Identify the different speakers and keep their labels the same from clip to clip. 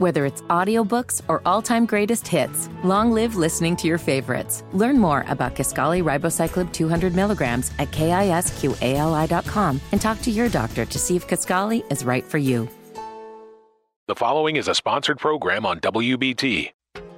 Speaker 1: Whether it's audiobooks or all-time greatest hits, long live listening to your favorites. Learn more about Kisqali Ribociclib 200 milligrams at kisqali.com and talk to your doctor to see if Kisqali is right for you.
Speaker 2: The following is a sponsored program on WBT.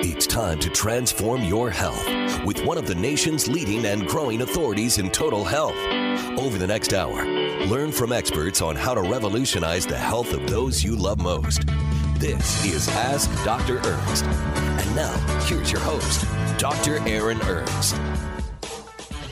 Speaker 3: It's time to transform your health with one of the nation's leading and growing authorities in total health. Over the next hour, learn from experts on how to revolutionize the health of those you love most. This is Ask Dr. Ernst. And now, here's your host, Dr. Aaron Ernst.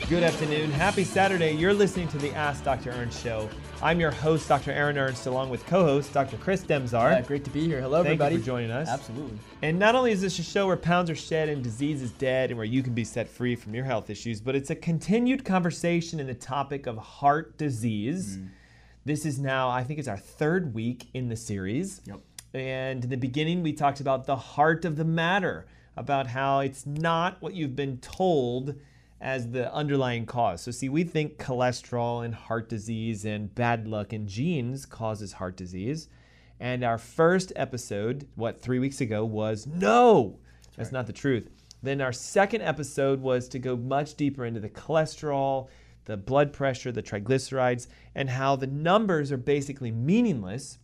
Speaker 4: Good afternoon. Happy Saturday. You're listening to the Ask Dr. Ernst show. I'm your host, Dr. Aaron Ernst, along with co-host Dr. Chris Demczar.
Speaker 5: Yeah, great to be here. Hello,
Speaker 4: Thank
Speaker 5: everybody.
Speaker 4: you for joining us.
Speaker 5: Absolutely.
Speaker 4: And not only is this a show where pounds are shed and disease is dead and where you can be set free from your health issues, but it's a continued conversation in the topic of heart disease.
Speaker 5: Mm.
Speaker 4: This is now, I think it's our third week in the series.
Speaker 5: Yep.
Speaker 4: And in the beginning, we talked about the heart of the matter, about how it's not what you've been told as the underlying cause. So, see, we think cholesterol and heart disease and bad luck and genes causes heart disease. And our first episode, what, three weeks ago, was no, that's not the truth. Then our second episode was to go much deeper into the cholesterol, the blood pressure, the triglycerides, and how the numbers are basically meaningless.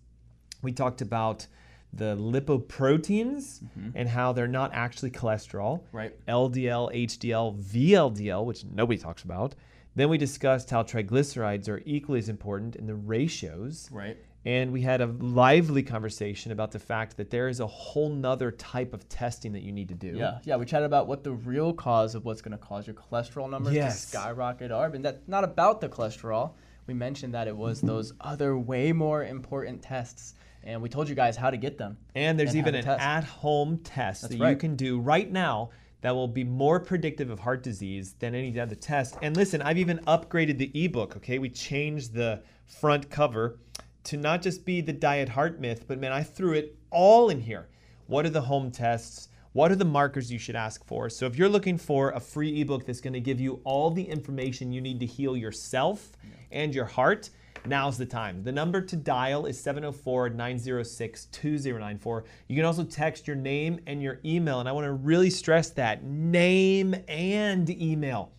Speaker 4: We talked about the lipoproteins mm-hmm. and how they're not actually cholesterol.
Speaker 5: Right.
Speaker 4: LDL, HDL, VLDL, which nobody talks about. Then we discussed how triglycerides are equally as important in the ratios.
Speaker 5: Right.
Speaker 4: And we had a lively conversation about the fact that there is a whole nother type of testing that you need to do.
Speaker 5: Yeah, yeah. We chatted about what the real cause of what's going to cause your cholesterol numbers
Speaker 4: Yes.
Speaker 5: to skyrocket are, and that's not about the cholesterol. We mentioned that it was those other way more important tests, and we told you guys how to get them.
Speaker 4: And there's
Speaker 5: and
Speaker 4: even an
Speaker 5: test.
Speaker 4: at-home test
Speaker 5: That's
Speaker 4: that you can do right now that will be more predictive of heart disease than any other test. And listen, I've even upgraded the ebook, okay? We changed the front cover to not just be the diet heart myth, but man, I threw it all in here. What are the home tests? What are the markers you should ask for? So if you're looking for a free ebook that's going to give you all the information you need to heal yourself and your heart, now's the time. The number to dial is 704 906 2094. You can also text your name and your email. And I want to really stress that name and email.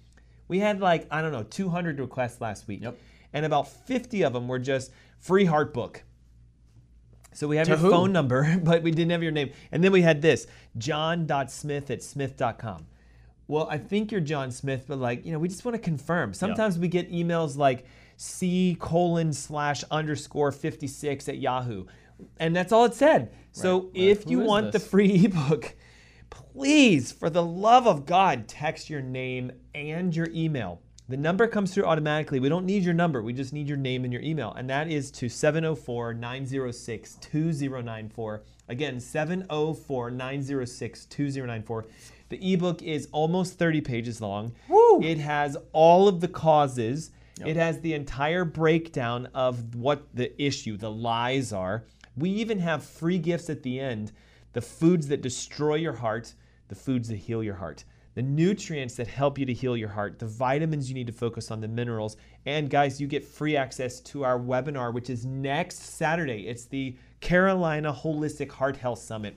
Speaker 4: We had like, I don't know, 200 requests last week.
Speaker 5: Yep.
Speaker 4: And about 50 of them were just free heart book. So we have
Speaker 5: To
Speaker 4: your
Speaker 5: who?
Speaker 4: phone number, but we didn't have your name. And then we had this john.smith at smith.com. Well, I think you're John Smith, but like, you know, we just want to confirm. Sometimes we get emails like C colon slash underscore 56 at Yahoo. And that's all it said. So
Speaker 5: Right.
Speaker 4: if
Speaker 5: Who
Speaker 4: you want the free ebook, please, for the love of God, text your name and your email. The number comes through automatically. We don't need your number. We just need your name and your email. And that is to 704 906 2094. Again, 704 906 2094. The ebook is almost 30 pages long. It has all of the causes. It has the entire breakdown of what the issue, the lies are. We even have free gifts at the end the foods that destroy your heart, the foods that heal your heart, the nutrients that help you to heal your heart, the vitamins you need to focus on, the minerals. And guys, you get free access to our webinar, which is next Saturday. It's the Carolina Holistic Heart Health Summit.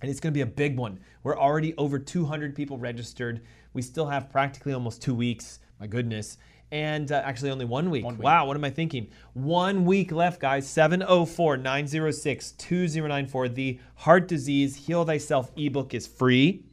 Speaker 4: And it's going to be a big one. We're already over 200 people registered. We still have practically almost two weeks. My goodness. And uh, actually, only one week.
Speaker 5: One week.
Speaker 4: Wow, what am I thinking? One week left, guys. 704 906 2094. The Heart Disease Heal Thyself ebook is free.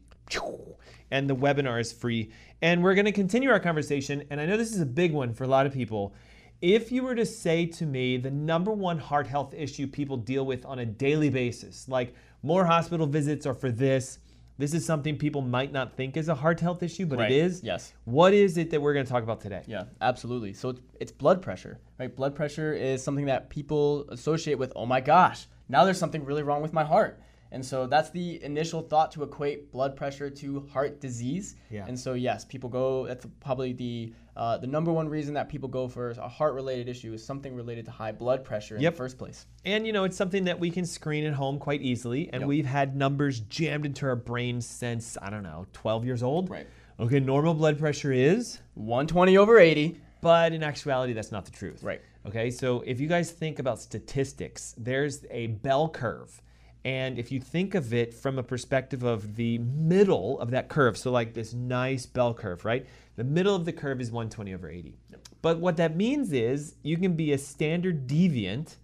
Speaker 4: And the webinar is free. And we're going to continue our conversation. And I know this is a big one for a lot of people. If you were to say to me the number one heart health issue people deal with on a daily basis, like more hospital visits are for this, this is something people might not think is a heart health issue, but
Speaker 5: Right.
Speaker 4: it is.
Speaker 5: Yes.
Speaker 4: What is it that we're going to talk about today?
Speaker 5: Yeah, absolutely. So it's, it's blood pressure, right? Blood pressure is something that people associate with, oh my gosh, now there's something really wrong with my heart. And so that's the initial thought to equate blood pressure to heart disease.
Speaker 4: Yeah.
Speaker 5: And so yes, people go. That's probably the uh, the number one reason that people go for a heart-related issue is something related to high blood pressure in
Speaker 4: Yep.
Speaker 5: the first place.
Speaker 4: And you know, it's something that we can screen at home quite easily. And
Speaker 5: Yep.
Speaker 4: we've had numbers jammed into our brains since, I don't know, 12 years old.
Speaker 5: Right.
Speaker 4: Okay, normal blood pressure is,
Speaker 5: 120 over 80.
Speaker 4: but in actuality, that's not the truth.
Speaker 5: Right.
Speaker 4: Okay, so if you guys think about statistics, there's a bell curve. And if you think of it from a perspective of the middle of that curve, so like this nice bell curve, right? The middle of the curve is 120 over 80. But what that means is you can be a standard deviant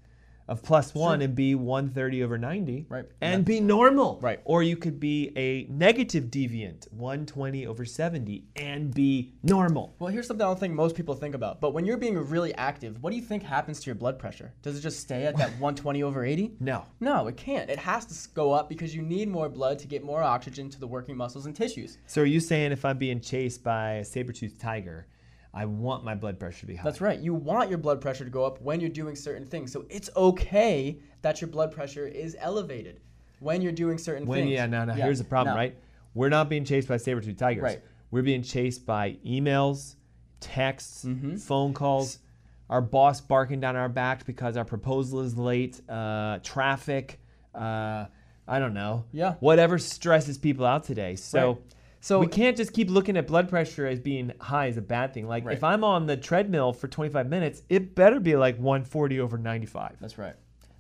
Speaker 4: of plus one and be 130 over 90
Speaker 5: Right.
Speaker 4: and be normal.
Speaker 5: Right.
Speaker 4: Or you could be a negative deviant, 120 over 70 and be normal.
Speaker 5: Well, here's something I don't think most people think about. But when you're being really active, what do you think happens to your blood pressure? Does it just stay at that 120 over 80?
Speaker 4: No.
Speaker 5: No, it can't. It has to go up because you need more blood to get more oxygen to the working muscles and tissues.
Speaker 4: So are you saying if I'm being chased by a saber-toothed tiger, I want my blood pressure to be high?
Speaker 5: That's right. You want your blood pressure to go up when you're doing certain things. So it's okay that your blood pressure is elevated when you're doing certain
Speaker 4: When
Speaker 5: things.
Speaker 4: yeah, no, no. Here's the problem,
Speaker 5: now-
Speaker 4: right? We're not being chased by saber-toothed tigers.
Speaker 5: Right.
Speaker 4: We're being chased by emails, texts,
Speaker 5: Mm-hmm.
Speaker 4: phone calls, our boss barking down our back because our proposal is late, uh, traffic, uh, I don't know.
Speaker 5: Yeah.
Speaker 4: Whatever stresses people out today. So.
Speaker 5: Right. So-
Speaker 4: we can't just keep looking at blood pressure as being high as a bad thing. Like
Speaker 5: Right.
Speaker 4: if I'm on the treadmill for 25 minutes, it better be like 140 over 95.
Speaker 5: That's right.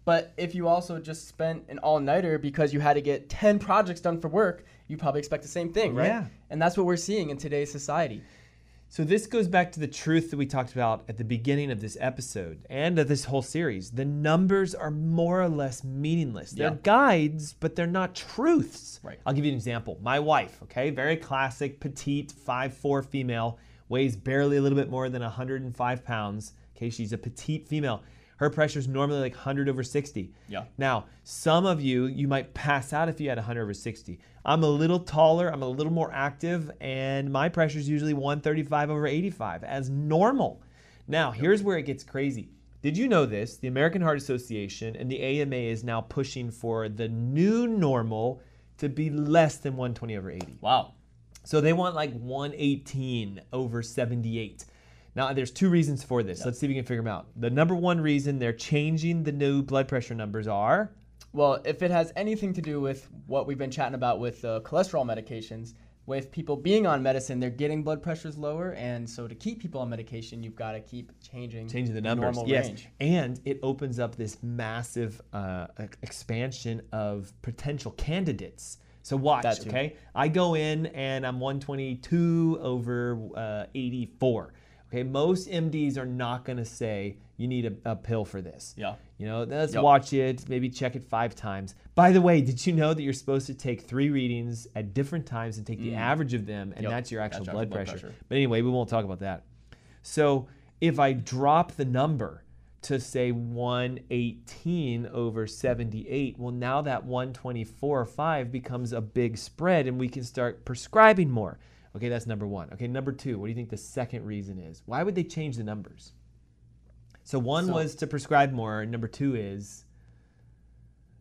Speaker 5: But if you also just spent an all nighter because you had to get 10 projects done for work, you probably expect the same thing, right?
Speaker 4: Yeah.
Speaker 5: And that's what we're seeing in today's society.
Speaker 4: So this goes back to the truth that we talked about at the beginning of this episode and of this whole series. The numbers are more or less meaningless. They're
Speaker 5: Yeah.
Speaker 4: guides, but they're not truths.
Speaker 5: Right.
Speaker 4: I'll give you an example. My wife, okay, very classic, petite, 5'4 female, weighs barely a little bit more than 105 pounds. Okay, she's a petite female. Her pressure is normally like 100 over 60.
Speaker 5: Yeah.
Speaker 4: Now, some of you, you might pass out if you had 100 over 60. I'm a little taller, I'm a little more active, and my pressure is usually 135 over 85 as normal. Now, here's where it gets crazy. Did you know this? The American Heart Association and the AMA is now pushing for the new normal to be less than 120 over 80.
Speaker 5: Wow.
Speaker 4: So they want like 118 over 78. Now, there's two reasons for this. Let's see if we can figure them out. The number one reason they're changing the new blood pressure numbers are
Speaker 5: Well, if it has anything to do with what we've been chatting about with uh, cholesterol medications, with people being on medicine, they're getting blood pressures lower, and so to keep people on medication, you've got to keep changing
Speaker 4: changing the numbers.
Speaker 5: normal
Speaker 4: yes,
Speaker 5: range.
Speaker 4: and it opens up this massive uh, expansion of potential candidates. So watch, okay? I go in and I'm 122 over uh, 84. Okay, most MDs are not going to say you need a, a pill for this.
Speaker 5: Yeah.
Speaker 4: You know, let's
Speaker 5: Yep.
Speaker 4: watch it, maybe check it five times. By the way, did you know that you're supposed to take three readings at different times and take the average of them, and
Speaker 5: Mm. Yep,
Speaker 4: that's your actual
Speaker 5: that's
Speaker 4: blood,
Speaker 5: blood
Speaker 4: pressure.
Speaker 5: pressure.
Speaker 4: But anyway, we won't talk about that. So if I drop the number to say 118 over 78, well, now that 124 or 5 becomes a big spread and we can start prescribing more. Okay, that's number one. Okay, number two, what do you think the second reason is? Why would they change the numbers? So one
Speaker 5: So-
Speaker 4: was to prescribe more, and number two is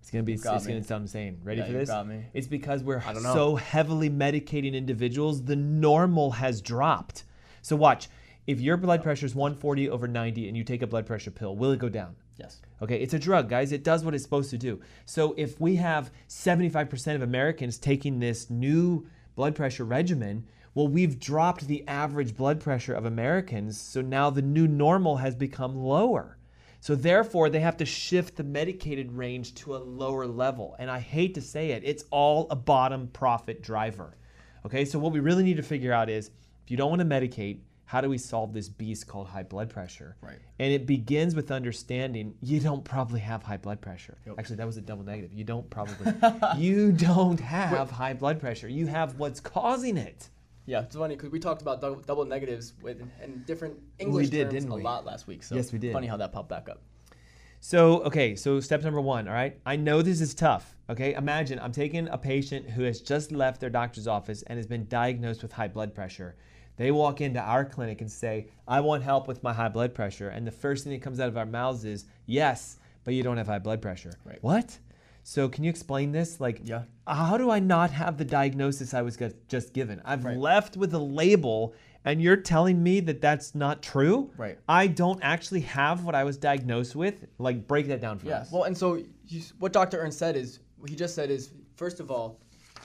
Speaker 4: it's gonna be it's
Speaker 5: me.
Speaker 4: gonna sound insane. Ready
Speaker 5: Yeah,
Speaker 4: for this?
Speaker 5: got me.
Speaker 4: It's because we're so heavily medicating individuals, the normal has dropped. So watch, if your blood pressure is 140 over 90 and you take a blood pressure pill, will it go down?
Speaker 5: Yes.
Speaker 4: Okay, it's a drug, guys. It does what it's supposed to do. So if we have 75% of Americans taking this new blood pressure regimen, well, we've dropped the average blood pressure of Americans. So now the new normal has become lower. So therefore, they have to shift the medicated range to a lower level. And I hate to say it, it's all a bottom profit driver. Okay, so what we really need to figure out is if you don't want to medicate, how do we solve this beast called high blood pressure?
Speaker 5: Right.
Speaker 4: And it begins with understanding you don't probably have high blood pressure. Actually, that was a double negative. You don't probably. you don't have high blood pressure. You have what's causing it.
Speaker 5: Yeah, it's funny because we talked about double, double negatives with and different English
Speaker 4: did,
Speaker 5: terms
Speaker 4: didn't
Speaker 5: a lot last week. So
Speaker 4: Yes, we did.
Speaker 5: Funny how that popped back up.
Speaker 4: So, okay, so step number one, all right? I know this is tough, okay? Imagine I'm taking a patient who has just left their doctor's office and has been diagnosed with high blood pressure. They walk into our clinic and say, I want help with my high blood pressure. And the first thing that comes out of our mouths is, yes, but you don't have high blood pressure.
Speaker 5: Right.
Speaker 4: What? So can you explain this? Like,
Speaker 5: Yeah.
Speaker 4: how do I not have the diagnosis I was just given? I've
Speaker 5: Right.
Speaker 4: left with a label, and you're telling me that that's not true.
Speaker 5: Right.
Speaker 4: I don't actually have what I was diagnosed with. Like, break that down for
Speaker 5: Yeah.
Speaker 4: us.
Speaker 5: Well, and so you, what Dr. Ernst said is, what he just said is, first of all,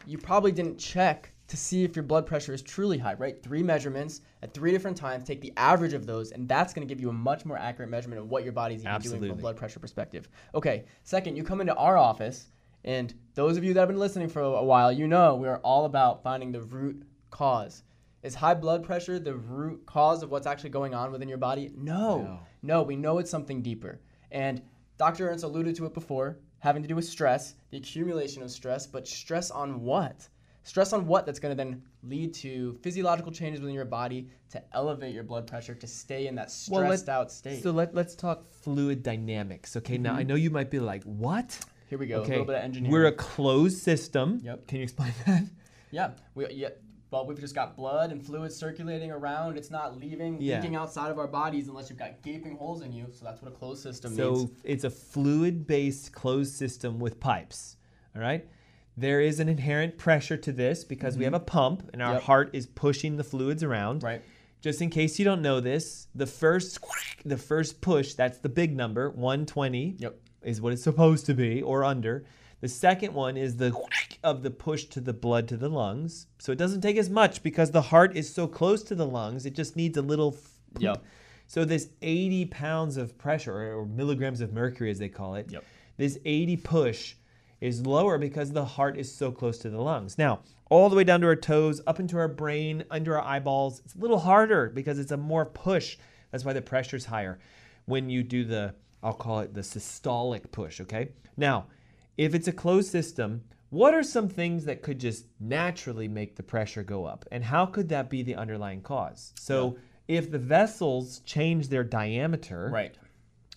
Speaker 5: you probably didn't check to see if your blood pressure is truly high, right? Three measurements at three different times, take the average of those, and that's going to give you a much more accurate measurement of what your body's even doing from a blood pressure perspective. Okay. Second, you come into our office, and those of you that have been listening for a while, you know we are all about finding the root cause. Is high blood pressure the root cause of what's actually going on within your body? No.
Speaker 4: No.
Speaker 5: No, we know it's something deeper. And Dr. Ernst alluded to it before, having to do with stress, the accumulation of stress, but stress on what? Stress on what that's going to then lead to physiological changes within your body to elevate your blood pressure to stay in that
Speaker 4: Well,
Speaker 5: stressed
Speaker 4: let-
Speaker 5: out state.
Speaker 4: So let, let's talk fluid dynamics. Okay, now I mm-hmm. know you might be like, what?
Speaker 5: Here we go, a
Speaker 4: Okay,
Speaker 5: little bit of engineering.
Speaker 4: we're a closed system.
Speaker 5: Yep.
Speaker 4: Can you explain that?
Speaker 5: yeah, we, yeah. Well, we've just got blood and fluid circulating around. It's not leaving,
Speaker 4: Yeah.
Speaker 5: leaking outside of our bodies unless you've got gaping holes in you. So that's what a closed system
Speaker 4: So
Speaker 5: means.
Speaker 4: it's a fluid-based closed system with pipes. All right. There is an inherent pressure to this because we have a pump and our
Speaker 5: Mm-hmm. Yep.
Speaker 4: heart is pushing the fluids around.
Speaker 5: Right.
Speaker 4: Just in case you don't know this, the first the first push, that's the big number, 120.
Speaker 5: Yep.
Speaker 4: Is what it's supposed to be or under. The second one is the of the push to the blood to the lungs. So it doesn't take as much because the heart is so close to the lungs, it just needs a little
Speaker 5: Yep.
Speaker 4: so this 80 pounds of pressure, or, or milligrams of mercury as they call it,
Speaker 5: Yep.
Speaker 4: this 80 push is lower because the heart is so close to the lungs. Now, all the way down to our toes, up into our brain, under our eyeballs, it's a little harder because it's a more push. That's why the pressure's higher when you do the, I'll call it the systolic push, okay? Now, if it's a closed system, what are some things that could just naturally make the pressure go up? And how could that be the underlying cause? So, if the vessels change their diameter,
Speaker 5: Right.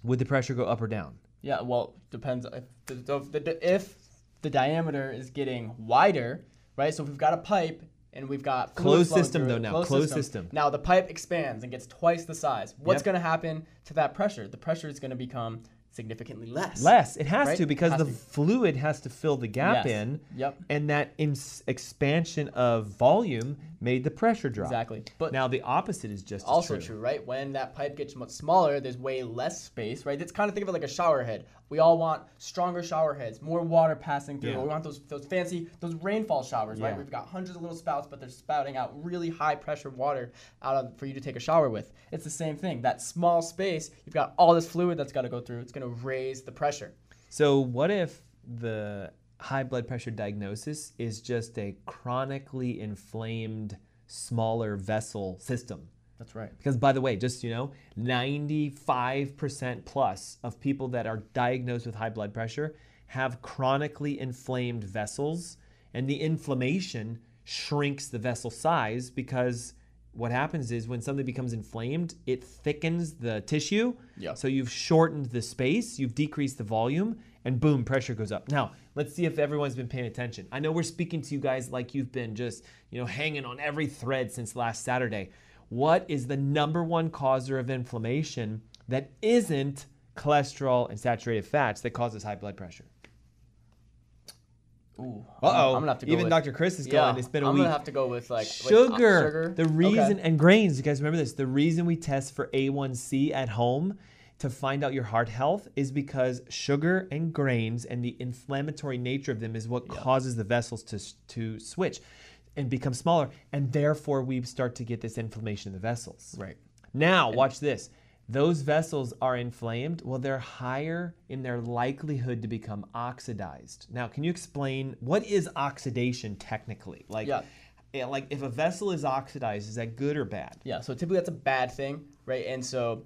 Speaker 4: would the pressure go up or down?
Speaker 5: Yeah, well, depends if the, the, if the diameter is getting wider, right? So if we've got a pipe and we've got
Speaker 4: Closed system, though, now, closed system.
Speaker 5: Now the pipe expands and gets twice the size. What's
Speaker 4: Yep.
Speaker 5: going to happen to that pressure? The pressure is going to become significantly less.
Speaker 4: Less. It has
Speaker 5: Right?
Speaker 4: to because
Speaker 5: Has
Speaker 4: the
Speaker 5: to.
Speaker 4: fluid has to fill the gap
Speaker 5: Yes.
Speaker 4: in.
Speaker 5: Yep.
Speaker 4: And that ins- expansion of volume made the pressure drop.
Speaker 5: Exactly. But
Speaker 4: now the opposite is just as
Speaker 5: also true. right? When that pipe gets much smaller, there's way less space, right? It's kind of think of it like a shower head. We all want stronger shower heads, more water passing through.
Speaker 4: Yeah.
Speaker 5: We want those those fancy those rainfall showers, right? We've got hundreds of little spouts, but they're spouting out really high pressure water out of, for you to take a shower with. It's the same thing. That small space, you've got all this fluid that's got to go through. It's going to raise the pressure.
Speaker 4: So what if the high blood pressure diagnosis is just a chronically inflamed smaller vessel system?
Speaker 5: That's right.
Speaker 4: Because by the way, just you know, 95% plus of people that are diagnosed with high blood pressure have chronically inflamed vessels and the inflammation shrinks the vessel size because what happens is when something becomes inflamed, it thickens the tissue.
Speaker 5: Yeah.
Speaker 4: So you've shortened the space, you've decreased the volume, and boom, pressure goes up. Now, let's see if everyone's been paying attention. I know we're speaking to you guys like you've been just, you know, hanging on every thread since last Saturday. What is the number one causer of inflammation that isn't cholesterol and saturated fats that causes high blood pressure?
Speaker 5: Ooh.
Speaker 4: Uh-oh.
Speaker 5: I'm gonna have to go
Speaker 4: Even
Speaker 5: with-
Speaker 4: Dr. Chris is
Speaker 5: yeah,
Speaker 4: going. It's been a
Speaker 5: I'm
Speaker 4: week.
Speaker 5: gonna have to go with like with, uh,
Speaker 4: sugar.
Speaker 5: sugar.
Speaker 4: The reason
Speaker 5: Okay.
Speaker 4: and grains. You guys remember this? The reason we test for A1C at home to find out your heart health is because sugar and grains and the inflammatory nature of them is what causes the vessels to to switch and become smaller, and therefore we start to get this inflammation in the vessels.
Speaker 5: Right.
Speaker 4: Now, watch this. Those vessels are inflamed. Well, they're higher in their likelihood to become oxidized. Now, can you explain what is oxidation technically? Like,
Speaker 5: Yeah.
Speaker 4: yeah, like if a vessel is oxidized, is that good or bad?
Speaker 5: Yeah, so typically that's a bad thing, right? And so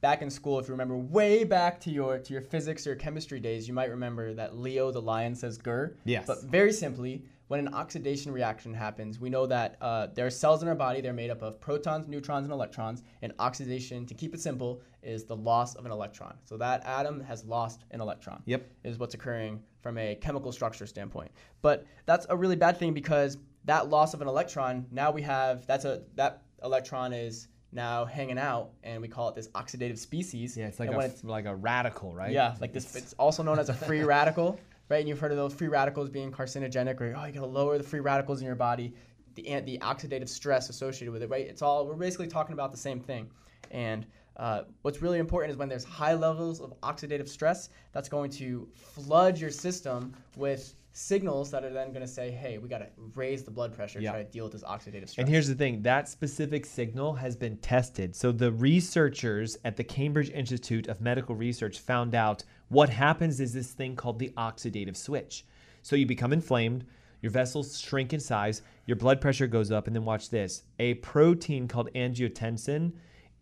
Speaker 5: back in school, if you remember way back to your to your physics or chemistry days, you might remember that Leo the lion says "GER."
Speaker 4: Yes.
Speaker 5: But very simply, when an oxidation reaction happens, we know that uh, there are cells in our body. They're made up of protons, neutrons, and electrons. And oxidation, to keep it simple, is the loss of an electron. So that atom has lost an electron.
Speaker 4: Yep.
Speaker 5: Is what's occurring from a chemical structure standpoint. But that's a really bad thing because that loss of an electron, now we have that's a that electron is now hanging out, and we call it this oxidative species.
Speaker 4: Yeah, it's like
Speaker 5: And
Speaker 4: a
Speaker 5: when
Speaker 4: like a radical, right?
Speaker 5: yeah, like this. It's also known as a free radical. right? And you've heard of those free radicals being carcinogenic, or oh, you gotta lower the free radicals in your body, the the oxidative stress associated with it, right? It's all we're basically talking about the same thing. And uh, what's really important is when there's high levels of oxidative stress, that's going to flood your system with signals that are then going to say, hey, we got to raise the blood pressure
Speaker 4: Yeah.
Speaker 5: try to deal with this oxidative stress.
Speaker 4: And here's the thing that specific signal has been tested. So the researchers at the Cambridge Institute of Medical Research found out what happens is this thing called the oxidative switch. So you become inflamed, your vessels shrink in size, your blood pressure goes up, and then watch this. A protein called angiotensin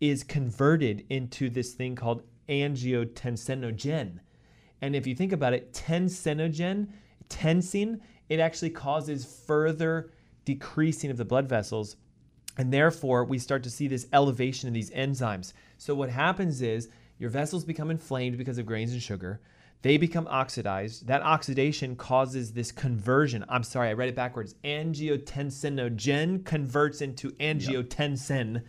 Speaker 4: is converted into this thing called angiotensinogen. And if you think about it, tensinogen, tensine, it actually causes further decreasing of the blood vessels. And therefore, we start to see this elevation in these enzymes. So, what happens is your vessels become inflamed because of grains and sugar. They become oxidized. That oxidation causes this conversion. I'm sorry, I read it backwards. Angiotensinogen converts into angiotensin,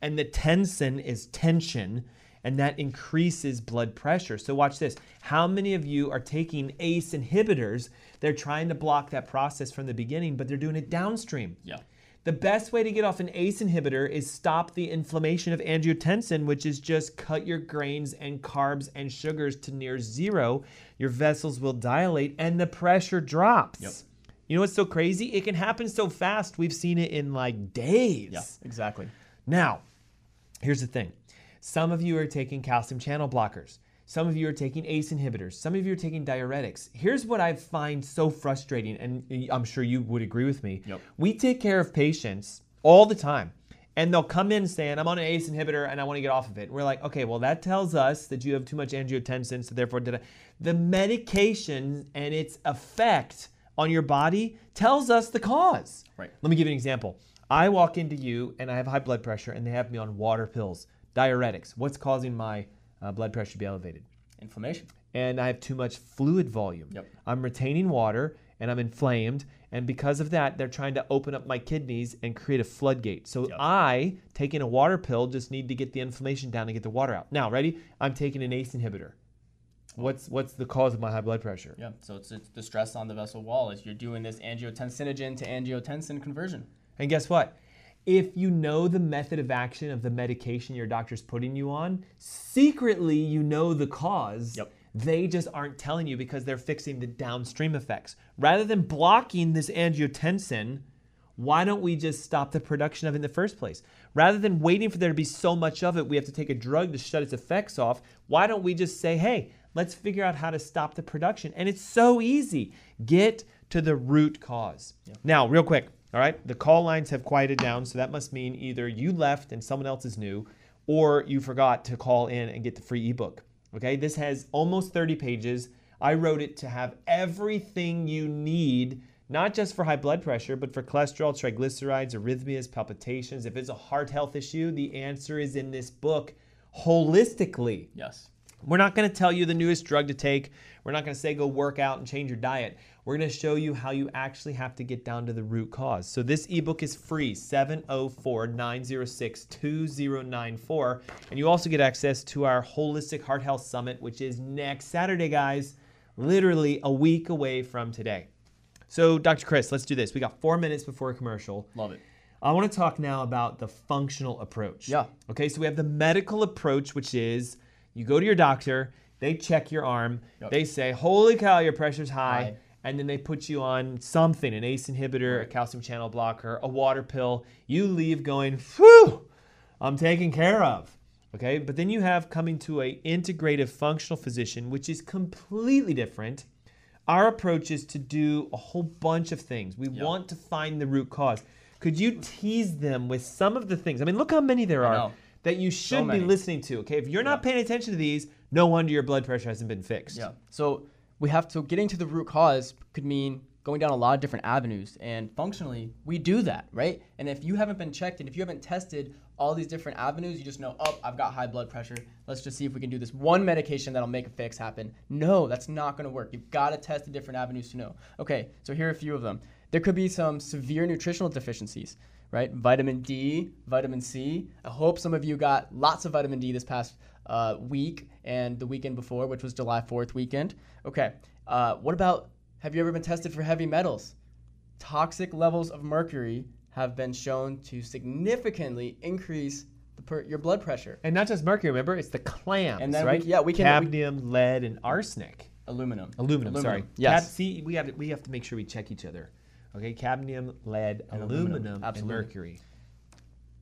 Speaker 4: and the tensin is tension and that increases blood pressure. So watch this. How many of you are taking ACE inhibitors? They're trying to block that process from the beginning, but they're doing it downstream.
Speaker 5: Yeah.
Speaker 4: The best way to get off an ACE inhibitor is stop the inflammation of angiotensin, which is just cut your grains and carbs and sugars to near zero. Your vessels will dilate and the pressure drops. Yep. You know what's so crazy? It can happen so fast. We've seen it in like days.
Speaker 5: Yeah, exactly.
Speaker 4: Now, here's the thing some of you are taking calcium channel blockers. Some of you are taking ACE inhibitors. Some of you are taking diuretics. Here's what I find so frustrating, and I'm sure you would agree with me.
Speaker 5: Yep.
Speaker 4: We take care of patients all the time, and they'll come in saying, I'm on an ACE inhibitor and I want to get off of it. We're like, okay, well, that tells us that you have too much angiotensin, so therefore, da-da." the medication and its effect on your body tells us the cause.
Speaker 5: Right.
Speaker 4: Let me give you an example. I walk into you and I have high blood pressure, and they have me on water pills, diuretics. What's causing my uh, blood pressure to be elevated?
Speaker 5: Inflammation.
Speaker 4: And I have too much fluid volume.
Speaker 5: Yep.
Speaker 4: I'm retaining water and I'm inflamed. And because of that, they're trying to open up my kidneys and create a floodgate. So
Speaker 5: Yep.
Speaker 4: I, taking a water pill, just need to get the inflammation down and get the water out. Now, ready? I'm taking an ACE inhibitor. What's what's the cause of my high blood pressure?
Speaker 5: Yeah. So it's, it's the stress on the vessel wall is you're doing this angiotensinogen to angiotensin conversion.
Speaker 4: And guess what? If you know the method of action of the medication your doctor's putting you on, secretly you know the cause.
Speaker 5: Yep.
Speaker 4: They just aren't telling you because they're fixing the downstream effects. Rather than blocking this angiotensin, why don't we just stop the production of it in the first place? Rather than waiting for there to be so much of it, we have to take a drug to shut its effects off. Why don't we just say, hey, let's figure out how to stop the production? And it's so easy. Get to the root cause. Now, real quick, all right, the call lines have quieted down, so that must mean either you left and someone else is new, or you forgot to call in and get the free ebook. Okay, this has almost 30 pages. I wrote it to have everything you need, not just for high blood pressure, but for cholesterol, triglycerides, arrhythmias, palpitations. If it's a heart health issue, the answer is in this book holistically.
Speaker 5: Yes.
Speaker 4: We're not going to tell you the newest drug to take. We're not going to say go work out and change your diet. We're going to show you how you actually have to get down to the root cause. So this ebook is free, 704-906-2094, and you also get access to our Holistic Heart Health Summit, which is next Saturday, guys, literally a week away from today. So Dr. Chris, let's do this. We got 4 minutes before a commercial.
Speaker 5: Love it.
Speaker 4: I want to talk now about the functional approach.
Speaker 5: Yeah.
Speaker 4: Okay, so we have the medical approach, which is you go to your doctor, they check your arm,
Speaker 5: Yep.
Speaker 4: they say, Holy cow, your pressure's high.
Speaker 5: High.
Speaker 4: And then they put you on something an ACE inhibitor, a calcium channel blocker, a water pill. You leave going, Whew, I'm taken care of. Okay, but then you have coming to a integrative functional physician, which is completely different. Our approach is to do a whole bunch of things. We want to find the root cause. Could you tease them with some of the things? I mean, look how many there are. That you should be listening to. Okay, if you're not paying attention to these, no wonder your blood pressure hasn't been fixed.
Speaker 5: Yeah. So we have to getting to the root cause could mean going down a lot of different avenues, and functionally we do that, right? And if you haven't been checked and if you haven't tested all these different avenues, you just know, oh, I've got high blood pressure. Let's just see if we can do this one medication that'll make a fix happen. No, that's not going to work. You've got to test the different avenues to know. Okay, so here are a few of them. There could be some severe nutritional deficiencies, right? Vitamin D, vitamin C. I hope some of you got lots of vitamin D this past uh, week and the weekend before, which was July 4th weekend. Okay, Uh, what about have you ever been tested for heavy metals? Toxic levels of mercury have been shown to significantly increase the per- your blood pressure.
Speaker 4: And not just mercury, remember? It's the clams,
Speaker 5: And then we-
Speaker 4: right?
Speaker 5: yeah, we can- we-
Speaker 4: Cadmium, lead, and arsenic.
Speaker 5: Aluminum.
Speaker 4: Aluminum, sorry.
Speaker 5: Yes.
Speaker 4: Cad- see, we have, to, we have to make sure we check each other. Okay, cadmium, lead,
Speaker 5: aluminum.
Speaker 4: aluminum, and mercury.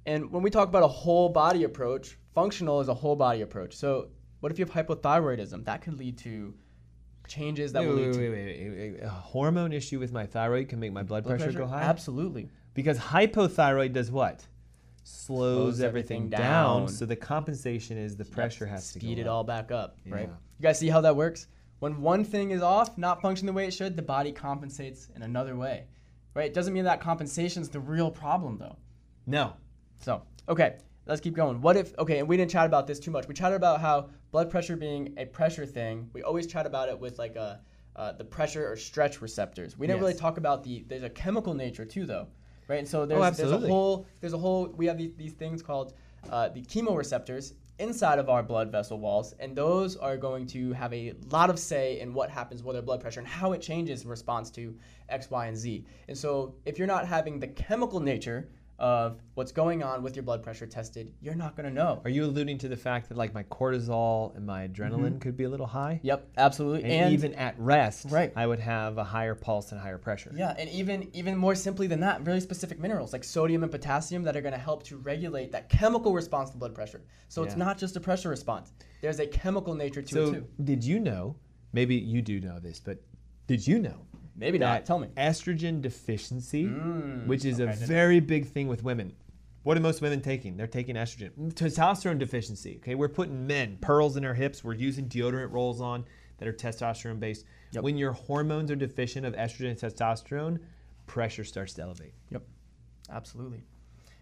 Speaker 5: And when we talk about a whole body approach, functional is a whole body approach. So, what if you have hypothyroidism? That could lead to changes that
Speaker 4: Wait,
Speaker 5: will lead
Speaker 4: wait,
Speaker 5: to
Speaker 4: wait, wait, wait. A hormone issue with my thyroid can make my blood,
Speaker 5: blood
Speaker 4: pressure, go high?
Speaker 5: Absolutely.
Speaker 4: Because hypothyroid does what? Slows,
Speaker 5: Slows
Speaker 4: everything,
Speaker 5: everything
Speaker 4: down.
Speaker 5: down.
Speaker 4: So the compensation is the pressure has to
Speaker 5: speed it
Speaker 4: up.
Speaker 5: all back up, right?
Speaker 4: Yeah.
Speaker 5: You guys see how that works? When one thing is off, not functioning the way it should, the body compensates in another way, right? It doesn't mean that compensation is the real problem, though.
Speaker 4: No.
Speaker 5: So, okay, let's keep going. What if, okay, and we didn't chat about this too much. We chatted about how blood pressure being a pressure thing, we always chat about it with like a, uh, the pressure or stretch receptors. We didn't really talk about the, there's a chemical nature too, though, right? And so there's, there's a whole, there's a whole, we have these, these things called uh, the chemoreceptors inside of our blood vessel walls, and those are going to have a lot of say in what happens with our blood pressure and how it changes in response to X, Y, and Z. And so, if you're not having the chemical nature of what's going on with your blood pressure tested, you're not going to know.
Speaker 4: Are you alluding to the fact that like my cortisol and my adrenaline
Speaker 5: Mm-hmm.
Speaker 4: could be a little high?
Speaker 5: Yep, absolutely.
Speaker 4: And, even at rest,
Speaker 5: Right.
Speaker 4: I would have a higher pulse and higher pressure.
Speaker 5: Yeah, and even even more simply than that, really specific minerals like sodium and potassium that are going to help to regulate that chemical response to blood pressure. So it's not just a pressure response. There's a chemical nature to it
Speaker 4: So
Speaker 5: too.
Speaker 4: did you know? Maybe you do know this, but did you know
Speaker 5: Maybe not. Tell me.
Speaker 4: estrogen deficiency, mm, which is a
Speaker 5: okay, didn't-
Speaker 4: very big thing with women. What are most women taking? They're taking estrogen. Mm, testosterone deficiency. Okay, we're putting men pearls in our hips. We're using deodorant rolls on that are testosterone based. When your hormones are deficient of estrogen and testosterone, pressure starts to elevate.
Speaker 5: Yep, absolutely.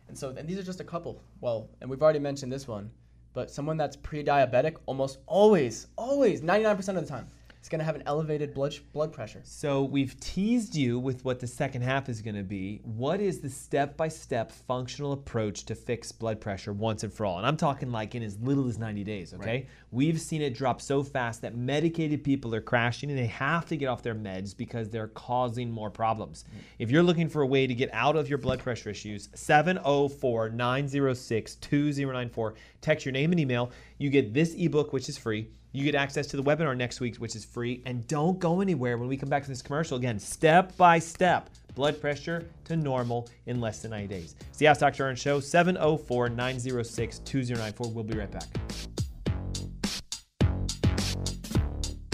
Speaker 5: And so, and these are just a couple. Well, and we've already mentioned this one, but someone that's pre-diabetic almost always, always, 99% of the time, is going to have an elevated blood blood pressure.
Speaker 4: So we've teased you with what the second half is going to be. What is the step-by-step functional approach to fix blood pressure once and for all? And I'm talking like in as little as 90 days, okay? We've seen it drop so fast that medicated people are crashing and they have to get off their meds because they're causing more problems. Mm. If you're looking for a way to get out of your blood pressure issues, 704-906-2094. Text your name and email. You get this ebook which is free. You get access to the webinar next week, which is free. And don't go anywhere when we come back to this commercial again, step by step, blood pressure to normal in less than 90 days. It's the Ask Dr. Aaron Show, 704 906 2094. We'll be right back.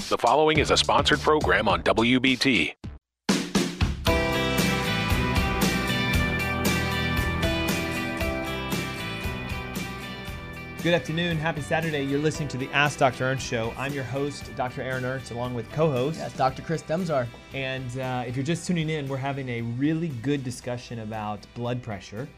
Speaker 2: The following is a sponsored program on WBT.
Speaker 4: Good afternoon. Happy Saturday. You're listening to the Ask Dr. Ernst Show. I'm your host, Dr. Aaron Ernst, along with co host.
Speaker 5: Yes, Dr. Chris Demczar.
Speaker 4: And uh, if you're just tuning in, we're having a really good discussion about blood pressure.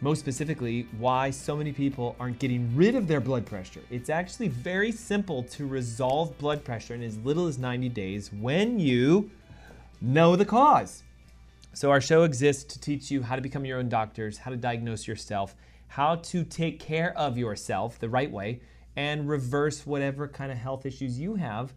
Speaker 4: Most specifically, why so many people aren't getting rid of their blood pressure. It's actually very simple to resolve blood pressure in as little as 90 days when you know the cause. So, our show exists to teach you how to become your own doctors, how to diagnose yourself, how to take care of yourself the right way, and reverse whatever kind of health issues you have.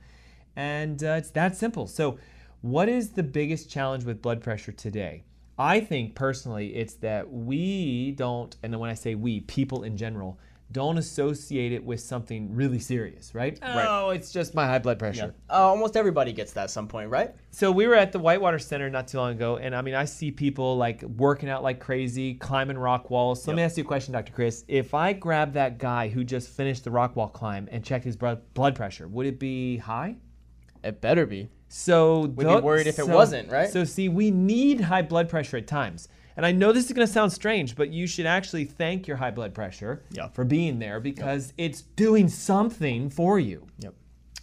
Speaker 4: And uh, it's that simple. So, what is the biggest challenge with blood pressure today? I think personally, it's that we don't, and when I say we, people in general, don't associate it with something really serious, right? Oh, it's just my high blood pressure.
Speaker 5: Uh, almost everybody gets that at some point, right?
Speaker 4: So we were at the Whitewater Center not too long ago, and I mean, I see people like working out like crazy, climbing rock walls. So let me ask you a question, Dr. Chris. If I grab that guy who just finished the rock wall climb and checked his blood blood pressure, would it be high?
Speaker 5: It better be.
Speaker 4: So
Speaker 5: We'd be worried if it wasn't, right?
Speaker 4: So see, we need high blood pressure at times. And I know this is going to sound strange, but you should actually thank your high blood pressure
Speaker 5: Yeah.
Speaker 4: for being there because it's doing something for you.
Speaker 5: Yep.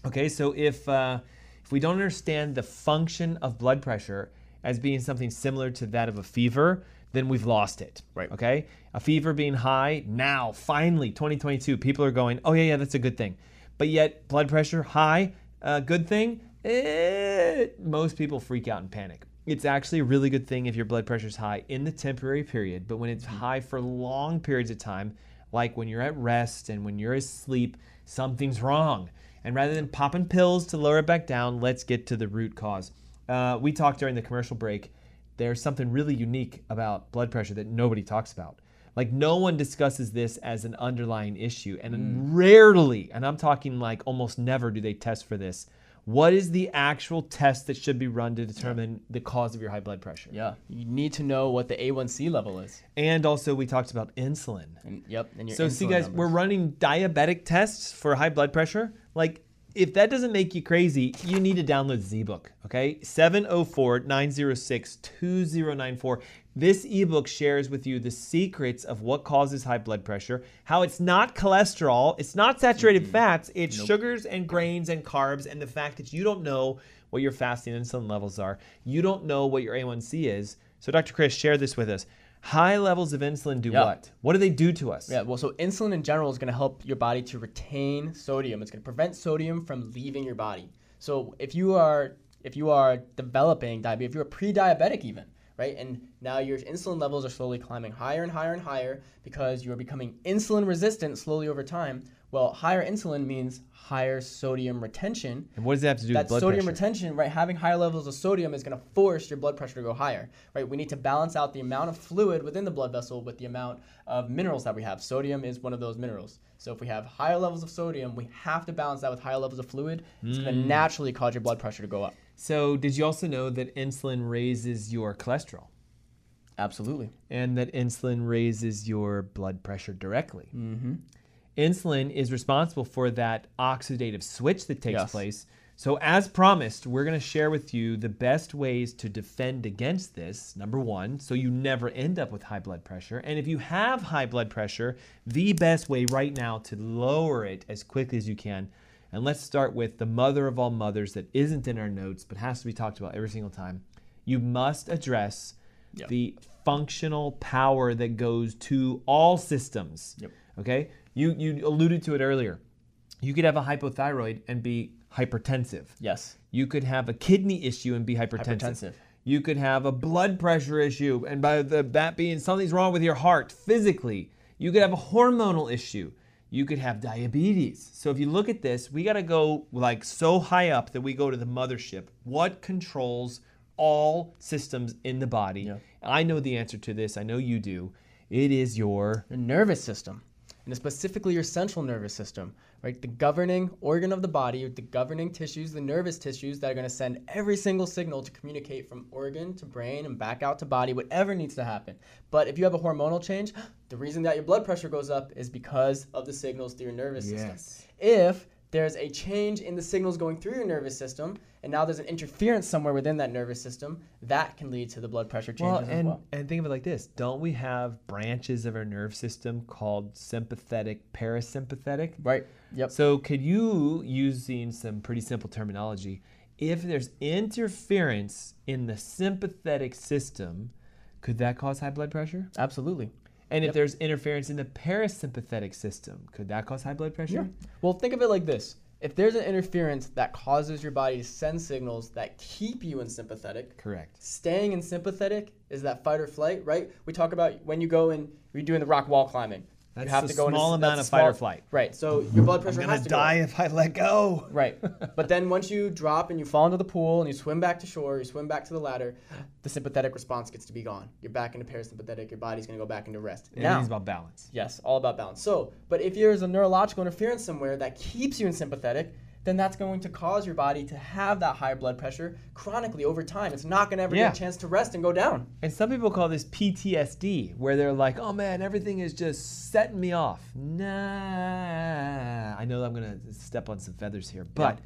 Speaker 4: Okay, so if uh, if we don't understand the function of blood pressure as being something similar to that of a fever, then we've lost it.
Speaker 5: Right.
Speaker 4: Okay, a fever being high now, finally, 2022, people are going, oh yeah, yeah, that's a good thing. But yet, blood pressure high, a good thing. Eh, most people freak out and panic. It's actually a really good thing if your blood pressure is high in the temporary period, but when it's high for long periods of time, like when you're at rest and when you're asleep, something's wrong. And rather than popping pills to lower it back down, let's get to the root cause. Uh, we talked during the commercial break. There's something really unique about blood pressure that nobody talks about. Like, no one discusses this as an underlying issue. And rarely, and I'm talking like almost never, do they test for this. What is the actual test that should be run to determine the cause of your high blood pressure?
Speaker 5: Yeah, you need to know what the A1C level is.
Speaker 4: And also, we talked about insulin.
Speaker 5: And yep, and your
Speaker 4: So, see, guys,
Speaker 5: numbers.
Speaker 4: we're running diabetic tests for high blood pressure. Like, if that doesn't make you crazy, you need to download ZBook, okay? 704 906 2094. This ebook shares with you the secrets of what causes high blood pressure, how it's not cholesterol, it's not saturated mm-hmm. fats, it's sugars and grains and carbs, and the fact that you don't know what your fasting insulin levels are. You don't know what your A1C is. So, Dr. Chris, share this with us. High levels of insulin do
Speaker 5: Yeah.
Speaker 4: what? What do they do to us?
Speaker 5: Yeah, well, so insulin in general is going to help your body to retain sodium. It's going to prevent sodium from leaving your body. So if you are if you are developing diabetes, if you're pre-diabetic even, right, and now your insulin levels are slowly climbing higher and higher and higher because you are becoming insulin resistant slowly over time. Well, higher insulin means higher sodium retention,
Speaker 4: And what does that have to do with
Speaker 5: that
Speaker 4: blood
Speaker 5: sodium
Speaker 4: pressure?
Speaker 5: retention, right? Having higher levels of sodium is going to force your blood pressure to go higher, right? We need to balance out the amount of fluid within the blood vessel with the amount of minerals that we have. Sodium is one of those minerals. So if we have higher levels of sodium, we have to balance that with higher levels of fluid. It's going
Speaker 4: Mm.
Speaker 5: to naturally cause your blood pressure to go up.
Speaker 4: So, did you also know that insulin raises your cholesterol
Speaker 5: Absolutely.
Speaker 4: and that insulin raises your blood pressure directly? Mm-hmm. Insulin is responsible for that oxidative switch that takes
Speaker 5: Yes.
Speaker 4: place. So, as promised, we're going to share with you the best ways to defend against this. Number one, so you never end up with high blood pressure. And if you have high blood pressure, the best way right now to lower it as quickly as you can. And let's start with the mother of all mothers that isn't in our notes but has to be talked about every single time. You must address
Speaker 5: Yep.
Speaker 4: the functional power that goes to all systems.
Speaker 5: Yep.
Speaker 4: Okay? You you alluded to it earlier. You could have a hypothyroid and be hypertensive.
Speaker 5: Yes.
Speaker 4: You could have a kidney issue and be hypertensive.
Speaker 5: Hypertensive.
Speaker 4: You could have a blood pressure issue, and by the, that being something's wrong with your heart physically. You could have a hormonal issue. You could have diabetes. So if you look at this, we got to go like so high up that we go to the mothership. What controls all systems in the body?
Speaker 5: Yeah.
Speaker 4: I know the answer to this. I know you do. It is your
Speaker 5: Your nervous system, and specifically your central nervous system, right? The governing organ of the body, the governing tissues, the nervous tissues that are going to send every single signal to communicate from organ to brain and back out to body, whatever needs to happen. But if you have a hormonal change, the reason that your blood pressure goes up is because of the signals through your nervous
Speaker 4: Yes.
Speaker 5: system. If there's a change in the signals going through your nervous system, and now there's an interference somewhere within that nervous system, that can lead to the blood pressure
Speaker 4: Well, and,
Speaker 5: as well.
Speaker 4: and think of it like this don't we have branches of our nerve system called sympathetic, parasympathetic?
Speaker 5: Right. Yep.
Speaker 4: So, could you, using some pretty simple terminology, if there's interference in the sympathetic system, could that cause high blood pressure?
Speaker 5: Absolutely.
Speaker 4: And if there's interference in the parasympathetic system, could that cause high blood pressure? Yeah.
Speaker 5: Well, think of it like this. If there's an interference that causes your body to send signals that keep you in sympathetic,
Speaker 4: Correct.
Speaker 5: staying in sympathetic is that fight or flight, right? We talk about when you go and you're doing the rock wall climbing.
Speaker 4: That's
Speaker 5: you have
Speaker 4: a
Speaker 5: to go into
Speaker 4: small
Speaker 5: s-
Speaker 4: amount
Speaker 5: that's
Speaker 4: of fight or flight.
Speaker 5: Right. So your blood pressure has to go up.
Speaker 4: if I let go.
Speaker 5: Right. But then once you drop and you fall into the pool and you swim back to shore, you swim back to the ladder, the sympathetic response gets to be gone. You're back into parasympathetic, your body's going to go back into rest.
Speaker 4: Everything's about balance.
Speaker 5: Yes, all about balance. So, but if there's a neurological interference somewhere that keeps you in sympathetic, then that's going to cause your body to have that high blood pressure chronically over time. It's not going to ever
Speaker 4: Yeah.
Speaker 5: get a chance to rest and go down.
Speaker 4: And some people call this PTSD, where they're like, oh man, everything is just setting me off. Nah. I know I'm going to step on some feathers here, but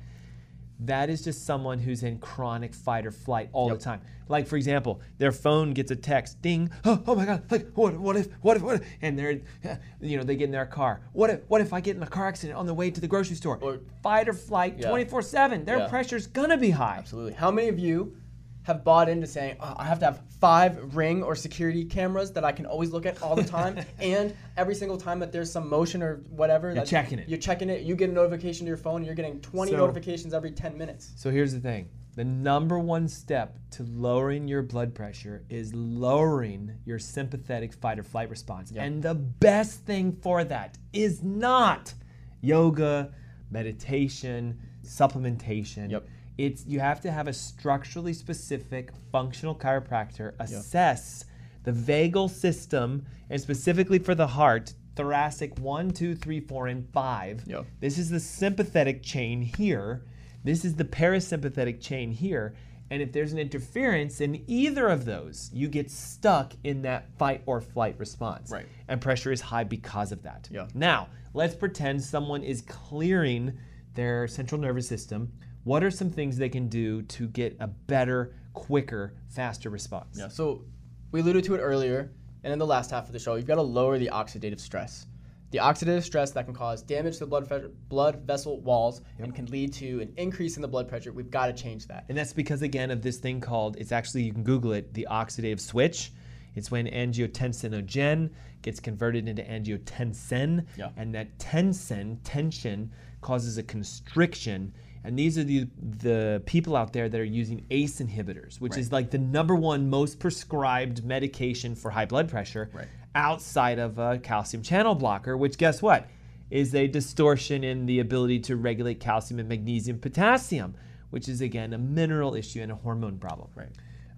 Speaker 4: that is just someone who's in chronic fight or flight all the time. Like, for example, their phone gets a text, ding, oh, oh my God, like, what, what if, what if, what if, and they're, you know, they get in their car. What if, what if I get in a car accident on the way to the grocery store?
Speaker 5: Or-
Speaker 4: fight or flight 24 7. Their
Speaker 5: Yeah.
Speaker 4: pressure's to be high.
Speaker 5: Absolutely. How many of you have bought into saying, oh, I have to have five ring or security cameras that I can always look at all the time, and every single time that there's some motion or whatever, that
Speaker 4: checking it.
Speaker 5: You're checking it. You get a notification to your phone. You're getting 20
Speaker 4: So-
Speaker 5: notifications every 10 minutes.
Speaker 4: So here's the thing the number one step to lowering your blood pressure is lowering your sympathetic fight or flight response. And the best thing for that is not yoga, meditation, supplementation.
Speaker 5: Yep.
Speaker 4: It's you have to have a structurally specific functional chiropractor assess the vagal system and specifically for the heart, thoracic one, two, three, four, and five.
Speaker 5: Yep.
Speaker 4: This is the sympathetic chain here. This is the parasympathetic chain here. And if there's an interference in either of those, you get stuck in that fight or flight response.
Speaker 5: Right.
Speaker 4: And pressure is high because of that.
Speaker 5: Yeah.
Speaker 4: Now, let's pretend someone is clearing their central nervous system. What are some things they can do to get a better, quicker, faster response?
Speaker 5: Yeah. So we alluded to it earlier, and in the last half of the show, you've got to lower the oxidative stress. The oxidative stress that can cause damage to the blood, fe- blood vessel walls and can lead to an increase in the blood pressure. We've got to change that.
Speaker 4: And that's because, again, of this thing called, it's actually, you can Google it, the oxidative switch. It's when angiotensinogen gets converted into angiotensin.
Speaker 5: Yeah.
Speaker 4: And that tensin, tension, causes a constriction. And these are the, the people out there that are using ACE inhibitors, which is like the number one most prescribed medication for high blood pressure
Speaker 5: Right.
Speaker 4: outside of a calcium channel blocker, which guess what? Is a distortion in the ability to regulate calcium and magnesium, potassium, which is again a mineral issue and a hormone problem.
Speaker 5: Right.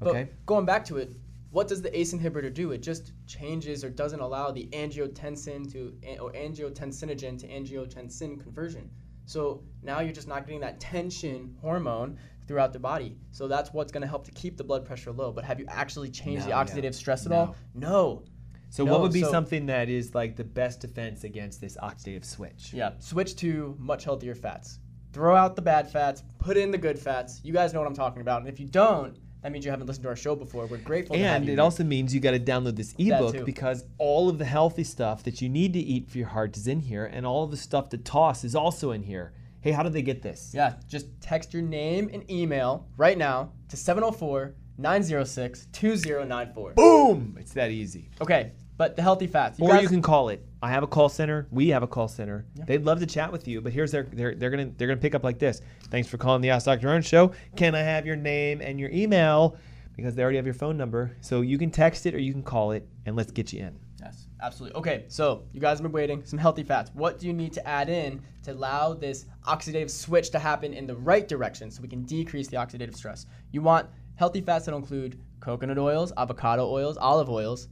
Speaker 4: Okay.
Speaker 5: But going back to it, what does the ACE inhibitor do? It just changes or doesn't allow the angiotensin to or angiotensinogen to angiotensin conversion. So now you're just not getting that tension hormone throughout the body. So that's what's going to help to keep the blood pressure low. But have you actually changed
Speaker 4: No,
Speaker 5: the oxidative
Speaker 4: yeah.
Speaker 5: stress at
Speaker 4: No.
Speaker 5: all? No.
Speaker 4: So
Speaker 5: No,
Speaker 4: what would be
Speaker 5: so-
Speaker 4: something that is like the best defense against this oxidative switch?
Speaker 5: Yeah. Switch to much healthier fats. Throw out the bad fats, put in the good fats. You guys know what I'm talking about. And if you don't, that means you haven't listened to our show before. We're grateful to have
Speaker 4: And it also means you got to download this ebook because all of the healthy stuff that you need to eat for your heart is in here, and all of the stuff to toss is also in here. Hey, how do they get this?
Speaker 5: Yeah, just text your name and email right now to 704 906 2094.
Speaker 4: Boom! It's that easy.
Speaker 5: Okay, but the healthy fats.
Speaker 4: or
Speaker 5: guys-
Speaker 4: you can call it. I have a call center. We have a call center. They'd love to chat with you, but here's their they're, they're gonna they're gonna pick up like this. Thanks for calling the Ask Dr. Ernst show. Can I have your name and your email? Because they already have your phone number. So you can text it or you can call it and let's get you in.
Speaker 5: Yes, absolutely. Okay, so you guys have been waiting. Some healthy fats. What do you need to add in to allow this oxidative switch to happen in the right direction so we can decrease the oxidative stress? You want healthy fats that include coconut oils, avocado oils, olive oils,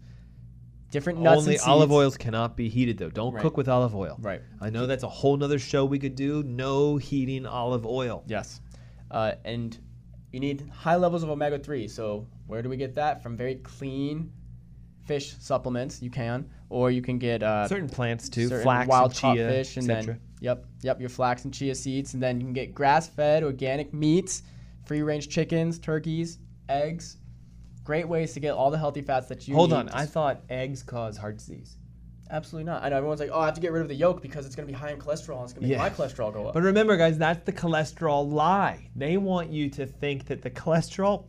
Speaker 5: different nuts
Speaker 4: Only
Speaker 5: and seeds.
Speaker 4: olive oils cannot be heated though. Don't
Speaker 5: Right.
Speaker 4: cook with olive oil.
Speaker 5: Right.
Speaker 4: I know that's a whole nother show we could do. No heating olive oil.
Speaker 5: Yes. Uh, and you need high levels of omega 3. So, where do we get that? From very clean fish supplements, you can. Or you can get uh,
Speaker 4: Certain plants too.
Speaker 5: certain
Speaker 4: Flax
Speaker 5: wild
Speaker 4: and
Speaker 5: caught
Speaker 4: chia,
Speaker 5: fish. And
Speaker 4: etc.
Speaker 5: then, yep, yep, your flax and chia seeds. And then you can get grass fed organic meats, free range chickens, turkeys, eggs. Great ways to get all the healthy fats that you need.
Speaker 4: Hold
Speaker 5: need.
Speaker 4: on. I thought eggs cause heart disease.
Speaker 5: Absolutely not. I know everyone's like, oh, I have to get rid of the yolk because it's going to be high in cholesterol and it's going to make
Speaker 4: Yeah.
Speaker 5: my cholesterol go up.
Speaker 4: But remember, guys, that's the cholesterol lie. They want you to think that the cholesterol,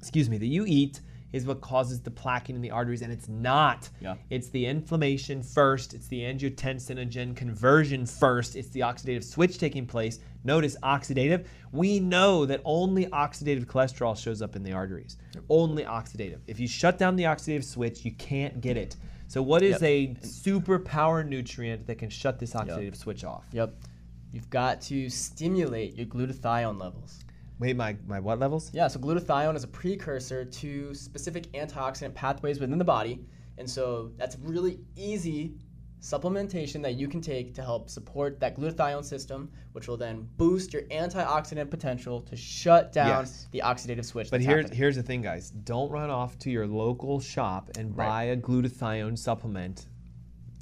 Speaker 4: excuse me, that you eat is what causes the plaquing in the arteries, and it's not.
Speaker 5: Yeah.
Speaker 4: It's the inflammation first, it's the angiotensinogen conversion first, it's the oxidative switch taking place. Notice oxidative. We know that only oxidative cholesterol shows up in the arteries. Only oxidative. If you shut down the oxidative switch, you can't get it. So, what is
Speaker 5: Yep.
Speaker 4: a superpower nutrient that can shut this oxidative switch off?
Speaker 5: Yep. You've got to stimulate your glutathione levels.
Speaker 4: Wait, my, my what levels?
Speaker 5: Yeah, so glutathione is a precursor to specific antioxidant pathways within the body. And so that's really easy supplementation that you can take to help support that glutathione system, which will then boost your antioxidant potential to shut down
Speaker 4: Yes.
Speaker 5: the oxidative switch.
Speaker 4: But here's
Speaker 5: happening.
Speaker 4: here's the thing, guys. Don't run off to your local shop and
Speaker 5: Right.
Speaker 4: buy a glutathione supplement,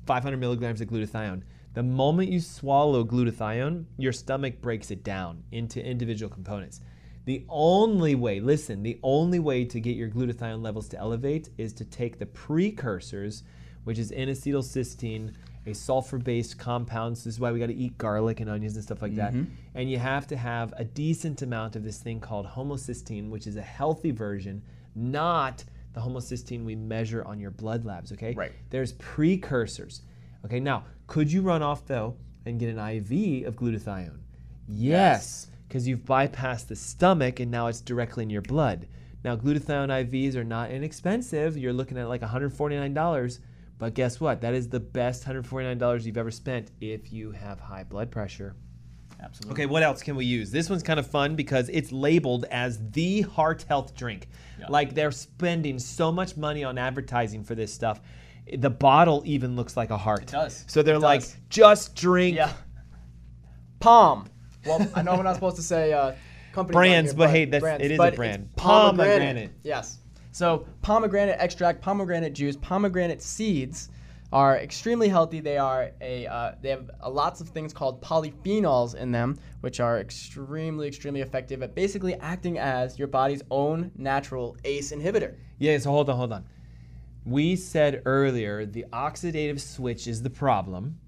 Speaker 4: 500 milligrams of glutathione. The moment you swallow glutathione, your stomach breaks it down into individual components. The only way, listen, the only way to get your glutathione levels to elevate is to take the precursors, which is N-acetylcysteine, a sulfur-based compound. So this is why we got to eat garlic and onions and stuff like that. Mm-hmm. And you have to have a decent amount of this thing called homocysteine, which is a healthy version, not the homocysteine we measure on your blood labs. Okay.
Speaker 5: Right.
Speaker 4: There's precursors. Okay. Now, could you run off though and get an IV of glutathione? Yes, because you've bypassed the stomach and now it's directly in your blood. Now, glutathione IVs are not inexpensive. You're looking at like $149. But guess what? That is the best $149 you've ever spent if you have high blood pressure.
Speaker 5: Absolutely.
Speaker 4: Okay, what else can we use? This one's kind of fun because it's labeled as the heart health drink. Like they're spending so much money on advertising for this stuff. The bottle even looks like a heart. It
Speaker 5: does.
Speaker 4: So they're
Speaker 5: It
Speaker 4: like,
Speaker 5: does.
Speaker 4: just drink
Speaker 5: Yeah. Palm. Well, I know we're not supposed to say uh, companies on
Speaker 4: Brands,
Speaker 5: here,
Speaker 4: but hey, that's- it is a
Speaker 5: but it's
Speaker 4: brand.
Speaker 5: Pomegranate.
Speaker 4: Pomegranate.
Speaker 5: Yes. So pomegranate extract, pomegranate juice, pomegranate seeds are extremely healthy. They are a uh, they have uh, lots of things called polyphenols in them, which are extremely extremely effective at basically acting as your body's own natural ACE inhibitor.
Speaker 4: Yeah, so hold on, hold on. We said earlier the oxidative switch is the problem.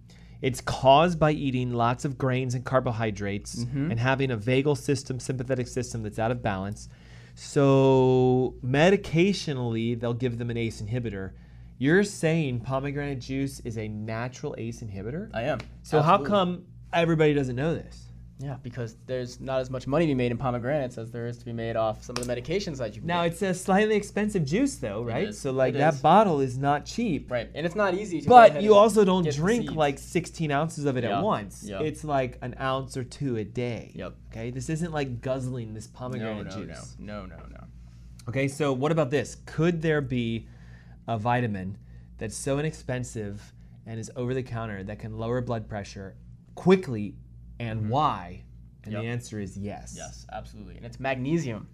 Speaker 4: It's caused by eating lots of grains and carbohydrates mm-hmm. and having a vagal system, sympathetic system that's out of balance. So, medicationally, they'll give them an ACE inhibitor. You're saying pomegranate juice is a natural ACE inhibitor?
Speaker 5: I am.
Speaker 4: so, how come everybody doesn't know this?
Speaker 5: Yeah, because there's not as much money to be made in pomegranates as there is to be made off some of the medications that you
Speaker 4: Now,
Speaker 5: get.
Speaker 4: it's a slightly expensive juice, though, right? So, like,
Speaker 5: It
Speaker 4: that
Speaker 5: is.
Speaker 4: bottle is not cheap.
Speaker 5: right, and it's not easy to.
Speaker 4: But you also don't drink like 16 ounces of it
Speaker 5: Yeah.
Speaker 4: at once.
Speaker 5: Yeah.
Speaker 4: It's like an ounce or two a day.
Speaker 5: Yep.
Speaker 4: Okay, this isn't like guzzling this
Speaker 5: no,
Speaker 4: pomegranate
Speaker 5: no,
Speaker 4: juice.
Speaker 5: no, no, no, no.
Speaker 4: Okay, so what about this? Could there be a vitamin that's so inexpensive and is over the counter that can lower blood pressure quickly and why? And the
Speaker 5: Mm-hmm.
Speaker 4: Answer is yes.
Speaker 5: Yes, absolutely. And it's magnesium.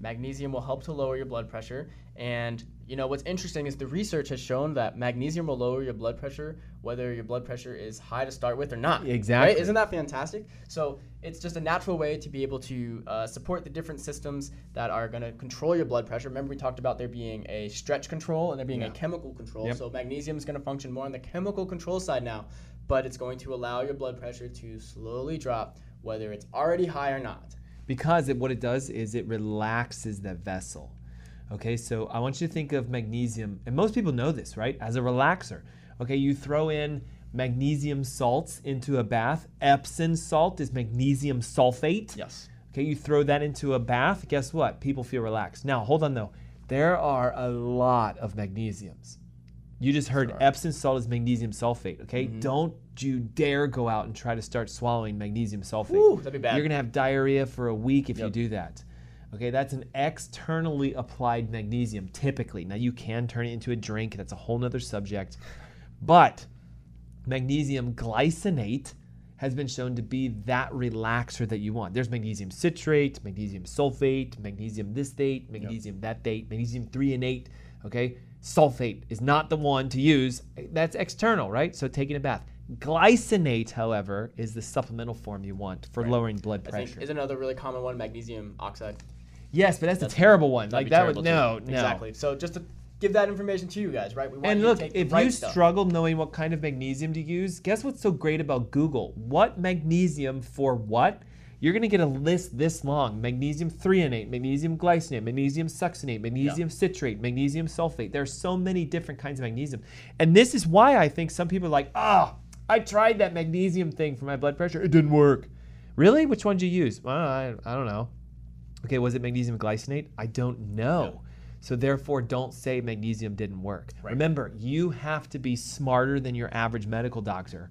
Speaker 5: Magnesium will help to lower your blood pressure. And you know what's interesting is the research has shown that magnesium will lower your blood pressure whether your blood pressure is high to start with or not.
Speaker 4: Exactly.
Speaker 5: Right? Isn't that fantastic? So it's just a natural way to be able to uh, support the different systems that are going to control your blood pressure. Remember we talked about there being a stretch control and there being a chemical control.
Speaker 4: Yep.
Speaker 5: So magnesium is going to function more on the chemical control side now, but it's going to allow your blood pressure to slowly drop whether it's already high or not.
Speaker 4: because it, what it does is it relaxes the vessel. Okay, so I want you to think of magnesium, and most people know this, right? As a relaxer. Okay, you throw in magnesium salts into a bath. Epsom salt is magnesium sulfate.
Speaker 5: Yes.
Speaker 4: Okay, you throw that into a bath. Guess what? People feel relaxed. Now, hold on though. There are a lot of magnesiums. You just heard Epsom salt is magnesium sulfate. Okay,
Speaker 5: Mm-hmm.
Speaker 4: don't you dare go out and try to start swallowing magnesium sulfate.
Speaker 5: Ooh, that'd be bad.
Speaker 4: You're gonna have diarrhea for a week if you do that. Okay, that's an externally applied magnesium typically. Now you can turn it into a drink. That's a whole nother subject. But magnesium glycinate has been shown to be that relaxer that you want. There's magnesium citrate, magnesium sulfate, magnesium this date, magnesium that date, magnesium threonate, okay? Sulfate is not the one to use. That's external, right? So taking a bath. Glycinate, however, is the supplemental form you want for lowering blood pressure.
Speaker 5: is another really common one magnesium oxide.
Speaker 4: yes, but that's, a terrible one. Like that would no,
Speaker 5: too.
Speaker 4: no.
Speaker 5: Exactly. So just to give that information to you guys, right? We want
Speaker 4: And
Speaker 5: you
Speaker 4: look,
Speaker 5: to take the
Speaker 4: if
Speaker 5: right
Speaker 4: you
Speaker 5: stuff.
Speaker 4: struggle knowing what kind of magnesium to use, guess what's so great about Google? What magnesium for what? You're going to get a list this long magnesium threonate, magnesium glycinate, magnesium succinate, magnesium citrate, magnesium sulfate. There are so many different kinds of magnesium. And this is why I think some people are like, oh, I tried that magnesium thing for my blood pressure. It didn't work. Really? Which one did you use? Well, I, I don't know. Okay, was it magnesium glycinate? I don't know. So therefore, don't say magnesium didn't work. Remember, you have to be smarter than your average medical doctor.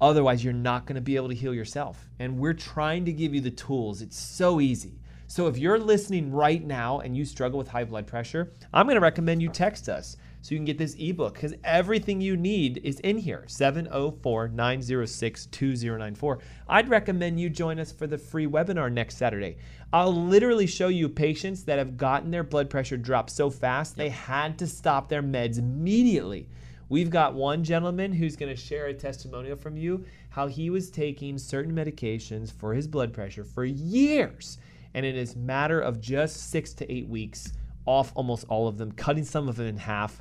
Speaker 4: Otherwise, you're not going to be able to heal yourself. And we're trying to give you the tools. It's so easy. So if you're listening right now and you struggle with high blood pressure, I'm going to recommend you text us so you can get this ebook because everything you need is in here 704 906 2094. I'd recommend you join us for the free webinar next Saturday. I'll literally show you patients that have gotten their blood pressure drop so fast they had to stop their meds immediately. We've got one gentleman who's going to share a testimonial from you how he was taking certain medications for his blood pressure for years. And in a matter of just six to eight weeks, off almost all of them, cutting some of them in half.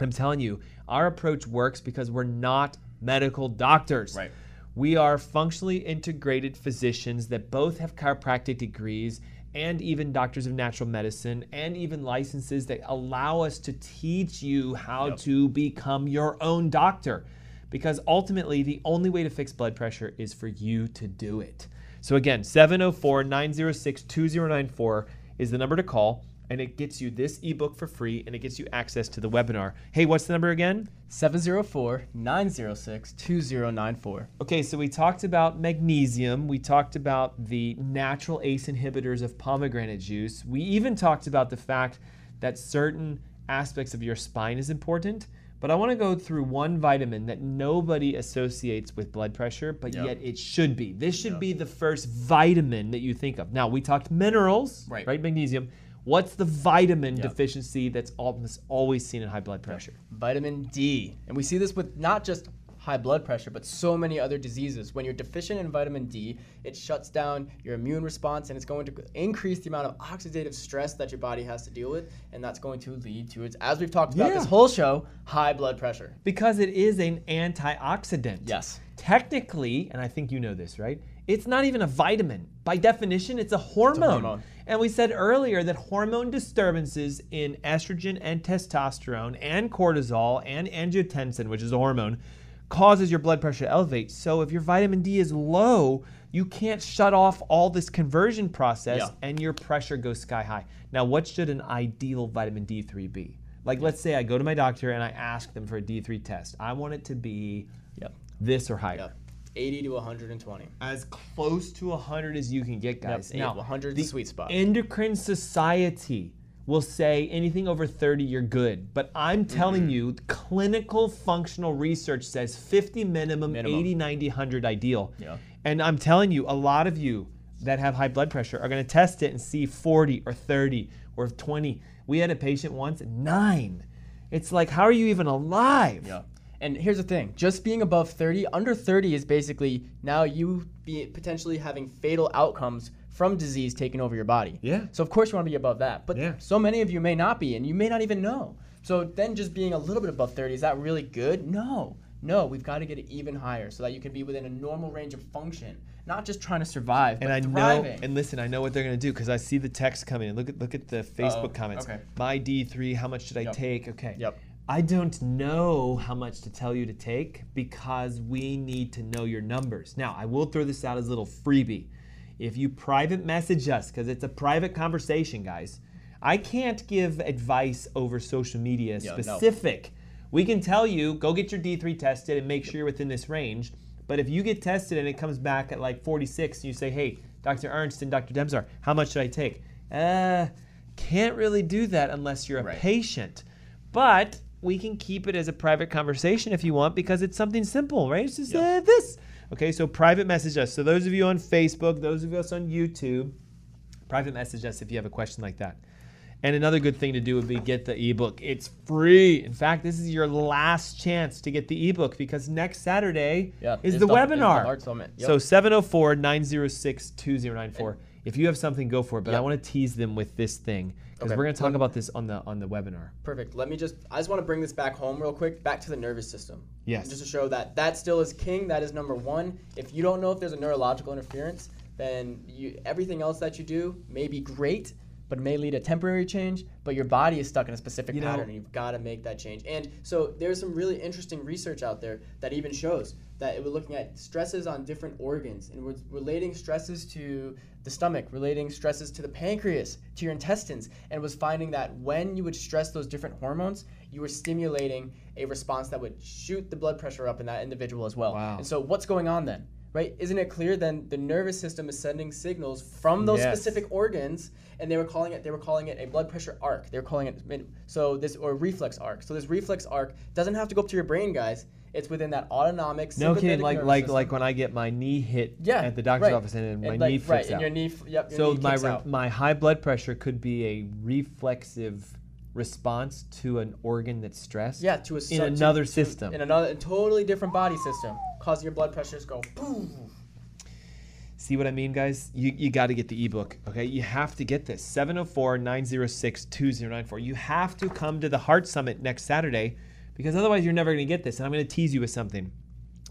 Speaker 4: I'm telling you, our approach works because we're not medical doctors.
Speaker 5: Right.
Speaker 4: We are functionally integrated physicians that both have chiropractic degrees and even doctors of natural medicine and even licenses that allow us to teach you how to become your own doctor. Because ultimately, the only way to fix blood pressure is for you to do it. So, again, 704 906 2094 is the number to call. And it gets you this ebook for free and it gets you access to the webinar. Hey, what's the number again?
Speaker 5: 704 906 2094.
Speaker 4: Okay, so we talked about magnesium. We talked about the natural ACE inhibitors of pomegranate juice. We even talked about the fact that certain aspects of your spine is important. But I want to go through one vitamin that nobody associates with blood pressure, but
Speaker 5: Yep.
Speaker 4: yet it should be. This should be the first vitamin that you think of. Now, we talked minerals,
Speaker 5: Right.
Speaker 4: right? Magnesium. What's the vitamin
Speaker 5: Yep.
Speaker 4: deficiency that's almost always seen in high blood pressure?
Speaker 5: Vitamin D. And we see this with not just high blood pressure, but so many other diseases. When you're deficient in vitamin D, it shuts down your immune response and it's going to increase the amount of oxidative stress that your body has to deal with. And that's going to lead to, its, as we've talked about this whole show, high blood pressure.
Speaker 4: Because it is an antioxidant.
Speaker 5: Yes.
Speaker 4: Technically, and I think you know this, right? It's not even a vitamin. By definition, it's a hormone.
Speaker 5: hormone.
Speaker 4: And we said earlier that hormone disturbances in estrogen and testosterone and cortisol and angiotensin, which is a hormone, causes your blood pressure to elevate. So if your vitamin D is low, you can't shut off all this conversion process
Speaker 5: Yeah.
Speaker 4: and your pressure goes sky high. Now, what should an ideal vitamin D3 be? Like, let's say I go to my doctor and I ask them for a D3 test. I want it to be
Speaker 5: Yep.
Speaker 4: this or higher.
Speaker 5: Yep. 80 to 120.
Speaker 4: As close to 100 as you can get, guys.
Speaker 5: Yep,
Speaker 4: now,
Speaker 5: 100
Speaker 4: the
Speaker 5: sweet spot.
Speaker 4: Endocrine Society will say anything over 30, you're good. But I'm
Speaker 5: Mm-hmm.
Speaker 4: telling you, clinical functional research says 50 minimum,
Speaker 5: Minimum.
Speaker 4: 80, 90, 100 ideal.
Speaker 5: Yeah.
Speaker 4: And I'm telling you, a lot of you that have high blood pressure are going to test it and see 40 or 30 or 20. We had a patient once, nine. It's like, how are you even alive?
Speaker 5: Yeah. And here's the thing just being above 30, under 30 is basically now you be potentially having fatal outcomes from disease taking over your body.
Speaker 4: Yeah.
Speaker 5: So, of course, you want to be above that. But
Speaker 4: Yeah.
Speaker 5: so many of you may not be, and you may not even know. So, then just being a little bit above 30, is that really good? No. No, we've got to get it even higher so that you can be within a normal range of function, not just trying to survive,
Speaker 4: And I
Speaker 5: thriving.
Speaker 4: know, and listen, I know what they're gonna do because I see the text coming in. Look at look at the oh, Facebook
Speaker 5: Uh-oh.
Speaker 4: comments.
Speaker 5: Okay.
Speaker 4: My D three, how much should I
Speaker 5: Yep.
Speaker 4: take? Okay.
Speaker 5: Yep.
Speaker 4: I don't know how much to tell you to take because we need to know your numbers. Now, I will throw this out as a little freebie. If you private message us, because it's a private conversation, guys, I can't give advice over social media
Speaker 5: Yeah, no.
Speaker 4: specific. We can tell you, go get your D3 tested and make sure you're within this range. But if you get tested and it comes back at like 46 and you say, hey, Dr. Ernst and Dr. Demczar, how much should I take? Uh, can't really do that unless you're a
Speaker 5: Right.
Speaker 4: patient. But we can keep it as a private conversation if you want because it's something simple, right? It's just uh, this. Okay, so private message us. So those of you on Facebook, those of us on YouTube, private message us if you have a question like that. And another good thing to do would be get the ebook. It's free. In fact, this is your last chance to get the ebook because next Saturday
Speaker 5: Yeah,
Speaker 4: is the,
Speaker 5: the- the
Speaker 4: webinar.
Speaker 5: Summit. Yep.
Speaker 4: So 704 906 2094. If you have something, go for it. But I want to tease them with this thing because
Speaker 5: Okay.
Speaker 4: we're going to talk about this on the on the webinar.
Speaker 5: Perfect. Let me just, I just want to bring this back home real quick, back to the nervous system.
Speaker 4: Yes.
Speaker 5: Just to show that that still is king. That is number one. If you don't know if there's a neurological interference, then you, everything else that you do may be great, but it may lead to temporary change. But your body is stuck in a specific
Speaker 4: You know-
Speaker 5: pattern, and you've got to make that change. And so there's some really interesting research out there that even shows that it was looking at stresses on different organs and was relating stresses to the stomach, relating stresses to the pancreas, to your intestines, and was finding that when you would stress those different hormones, you were stimulating a response that would shoot the blood pressure up in that individual as well.
Speaker 4: Wow.
Speaker 5: And so what's going on then? Right? Isn't it clear then the nervous system is sending signals from those
Speaker 4: Yes.
Speaker 5: specific organs and they were calling it they were calling it a blood pressure arc. They were calling it so this or reflex arc. So this reflex arc doesn't have to go up to your brain, guys. It's within that autonomic
Speaker 4: No kidding, like
Speaker 5: nervous
Speaker 4: like
Speaker 5: system.
Speaker 4: like when I get my knee hit
Speaker 5: yeah,
Speaker 4: at the doctor's
Speaker 5: right.
Speaker 4: office and, my
Speaker 5: like,
Speaker 4: knee
Speaker 5: right,
Speaker 4: flips
Speaker 5: and
Speaker 4: out.
Speaker 5: your knee yep, your
Speaker 4: so
Speaker 5: knee
Speaker 4: my
Speaker 5: out.
Speaker 4: my high blood pressure could be a reflexive response to an organ that's stressed.
Speaker 5: Yeah, to a
Speaker 4: in
Speaker 5: to-
Speaker 4: another
Speaker 5: to-
Speaker 4: system.
Speaker 5: In another a totally different body system, causing your blood pressures go boom.
Speaker 4: See what I mean, guys? You, you got to get the ebook, okay? You have to get this 704 906 2094. You have to come to the Heart Summit next Saturday because otherwise you're never going to get this. And I'm going to tease you with something.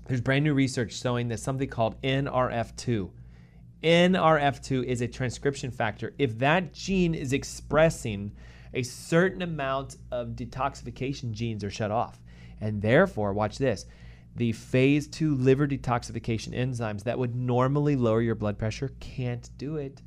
Speaker 4: There's brand new research showing that something called NRF2. NRF2 is a transcription factor. If that gene is expressing, a certain amount of detoxification genes are shut off. And therefore, watch this the phase 2 liver detoxification enzymes that would normally lower your blood pressure can't do it.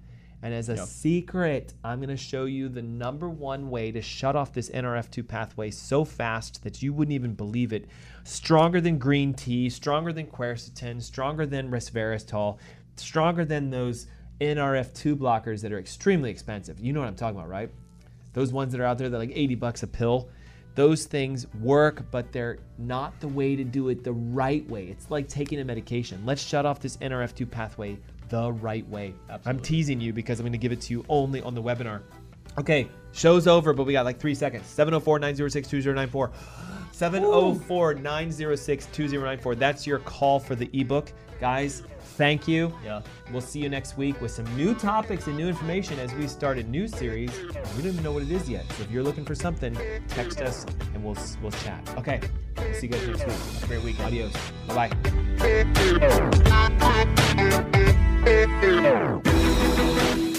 Speaker 4: And as a secret, I'm going to show you the number one way to shut off this NRF2 pathway so fast that you wouldn't even believe it. Stronger than green tea, stronger than quercetin, stronger than resveratrol, stronger than those NRF2 blockers that are extremely expensive. You know what I'm talking about, right? Those ones that are out there that are like 80 bucks a pill. Those things work, but they're not the way to do it the right way. It's like taking a medication. Let's shut off this NRF2 pathway the right way. I'm teasing you because I'm going to give it to you only on the webinar. Okay, show's over, but we got like three seconds. 704 906 2094. 704 906 2094. That's your call for the ebook. Guys, thank you.
Speaker 5: Yeah.
Speaker 4: We'll see you next week with some new topics and new information as we start a new series. We don't even know what it is yet. So if you're looking for something, text us and we'll we'll chat. Okay. We'll see you guys next week. Have a great week. Adios. Bye bye. Thank you.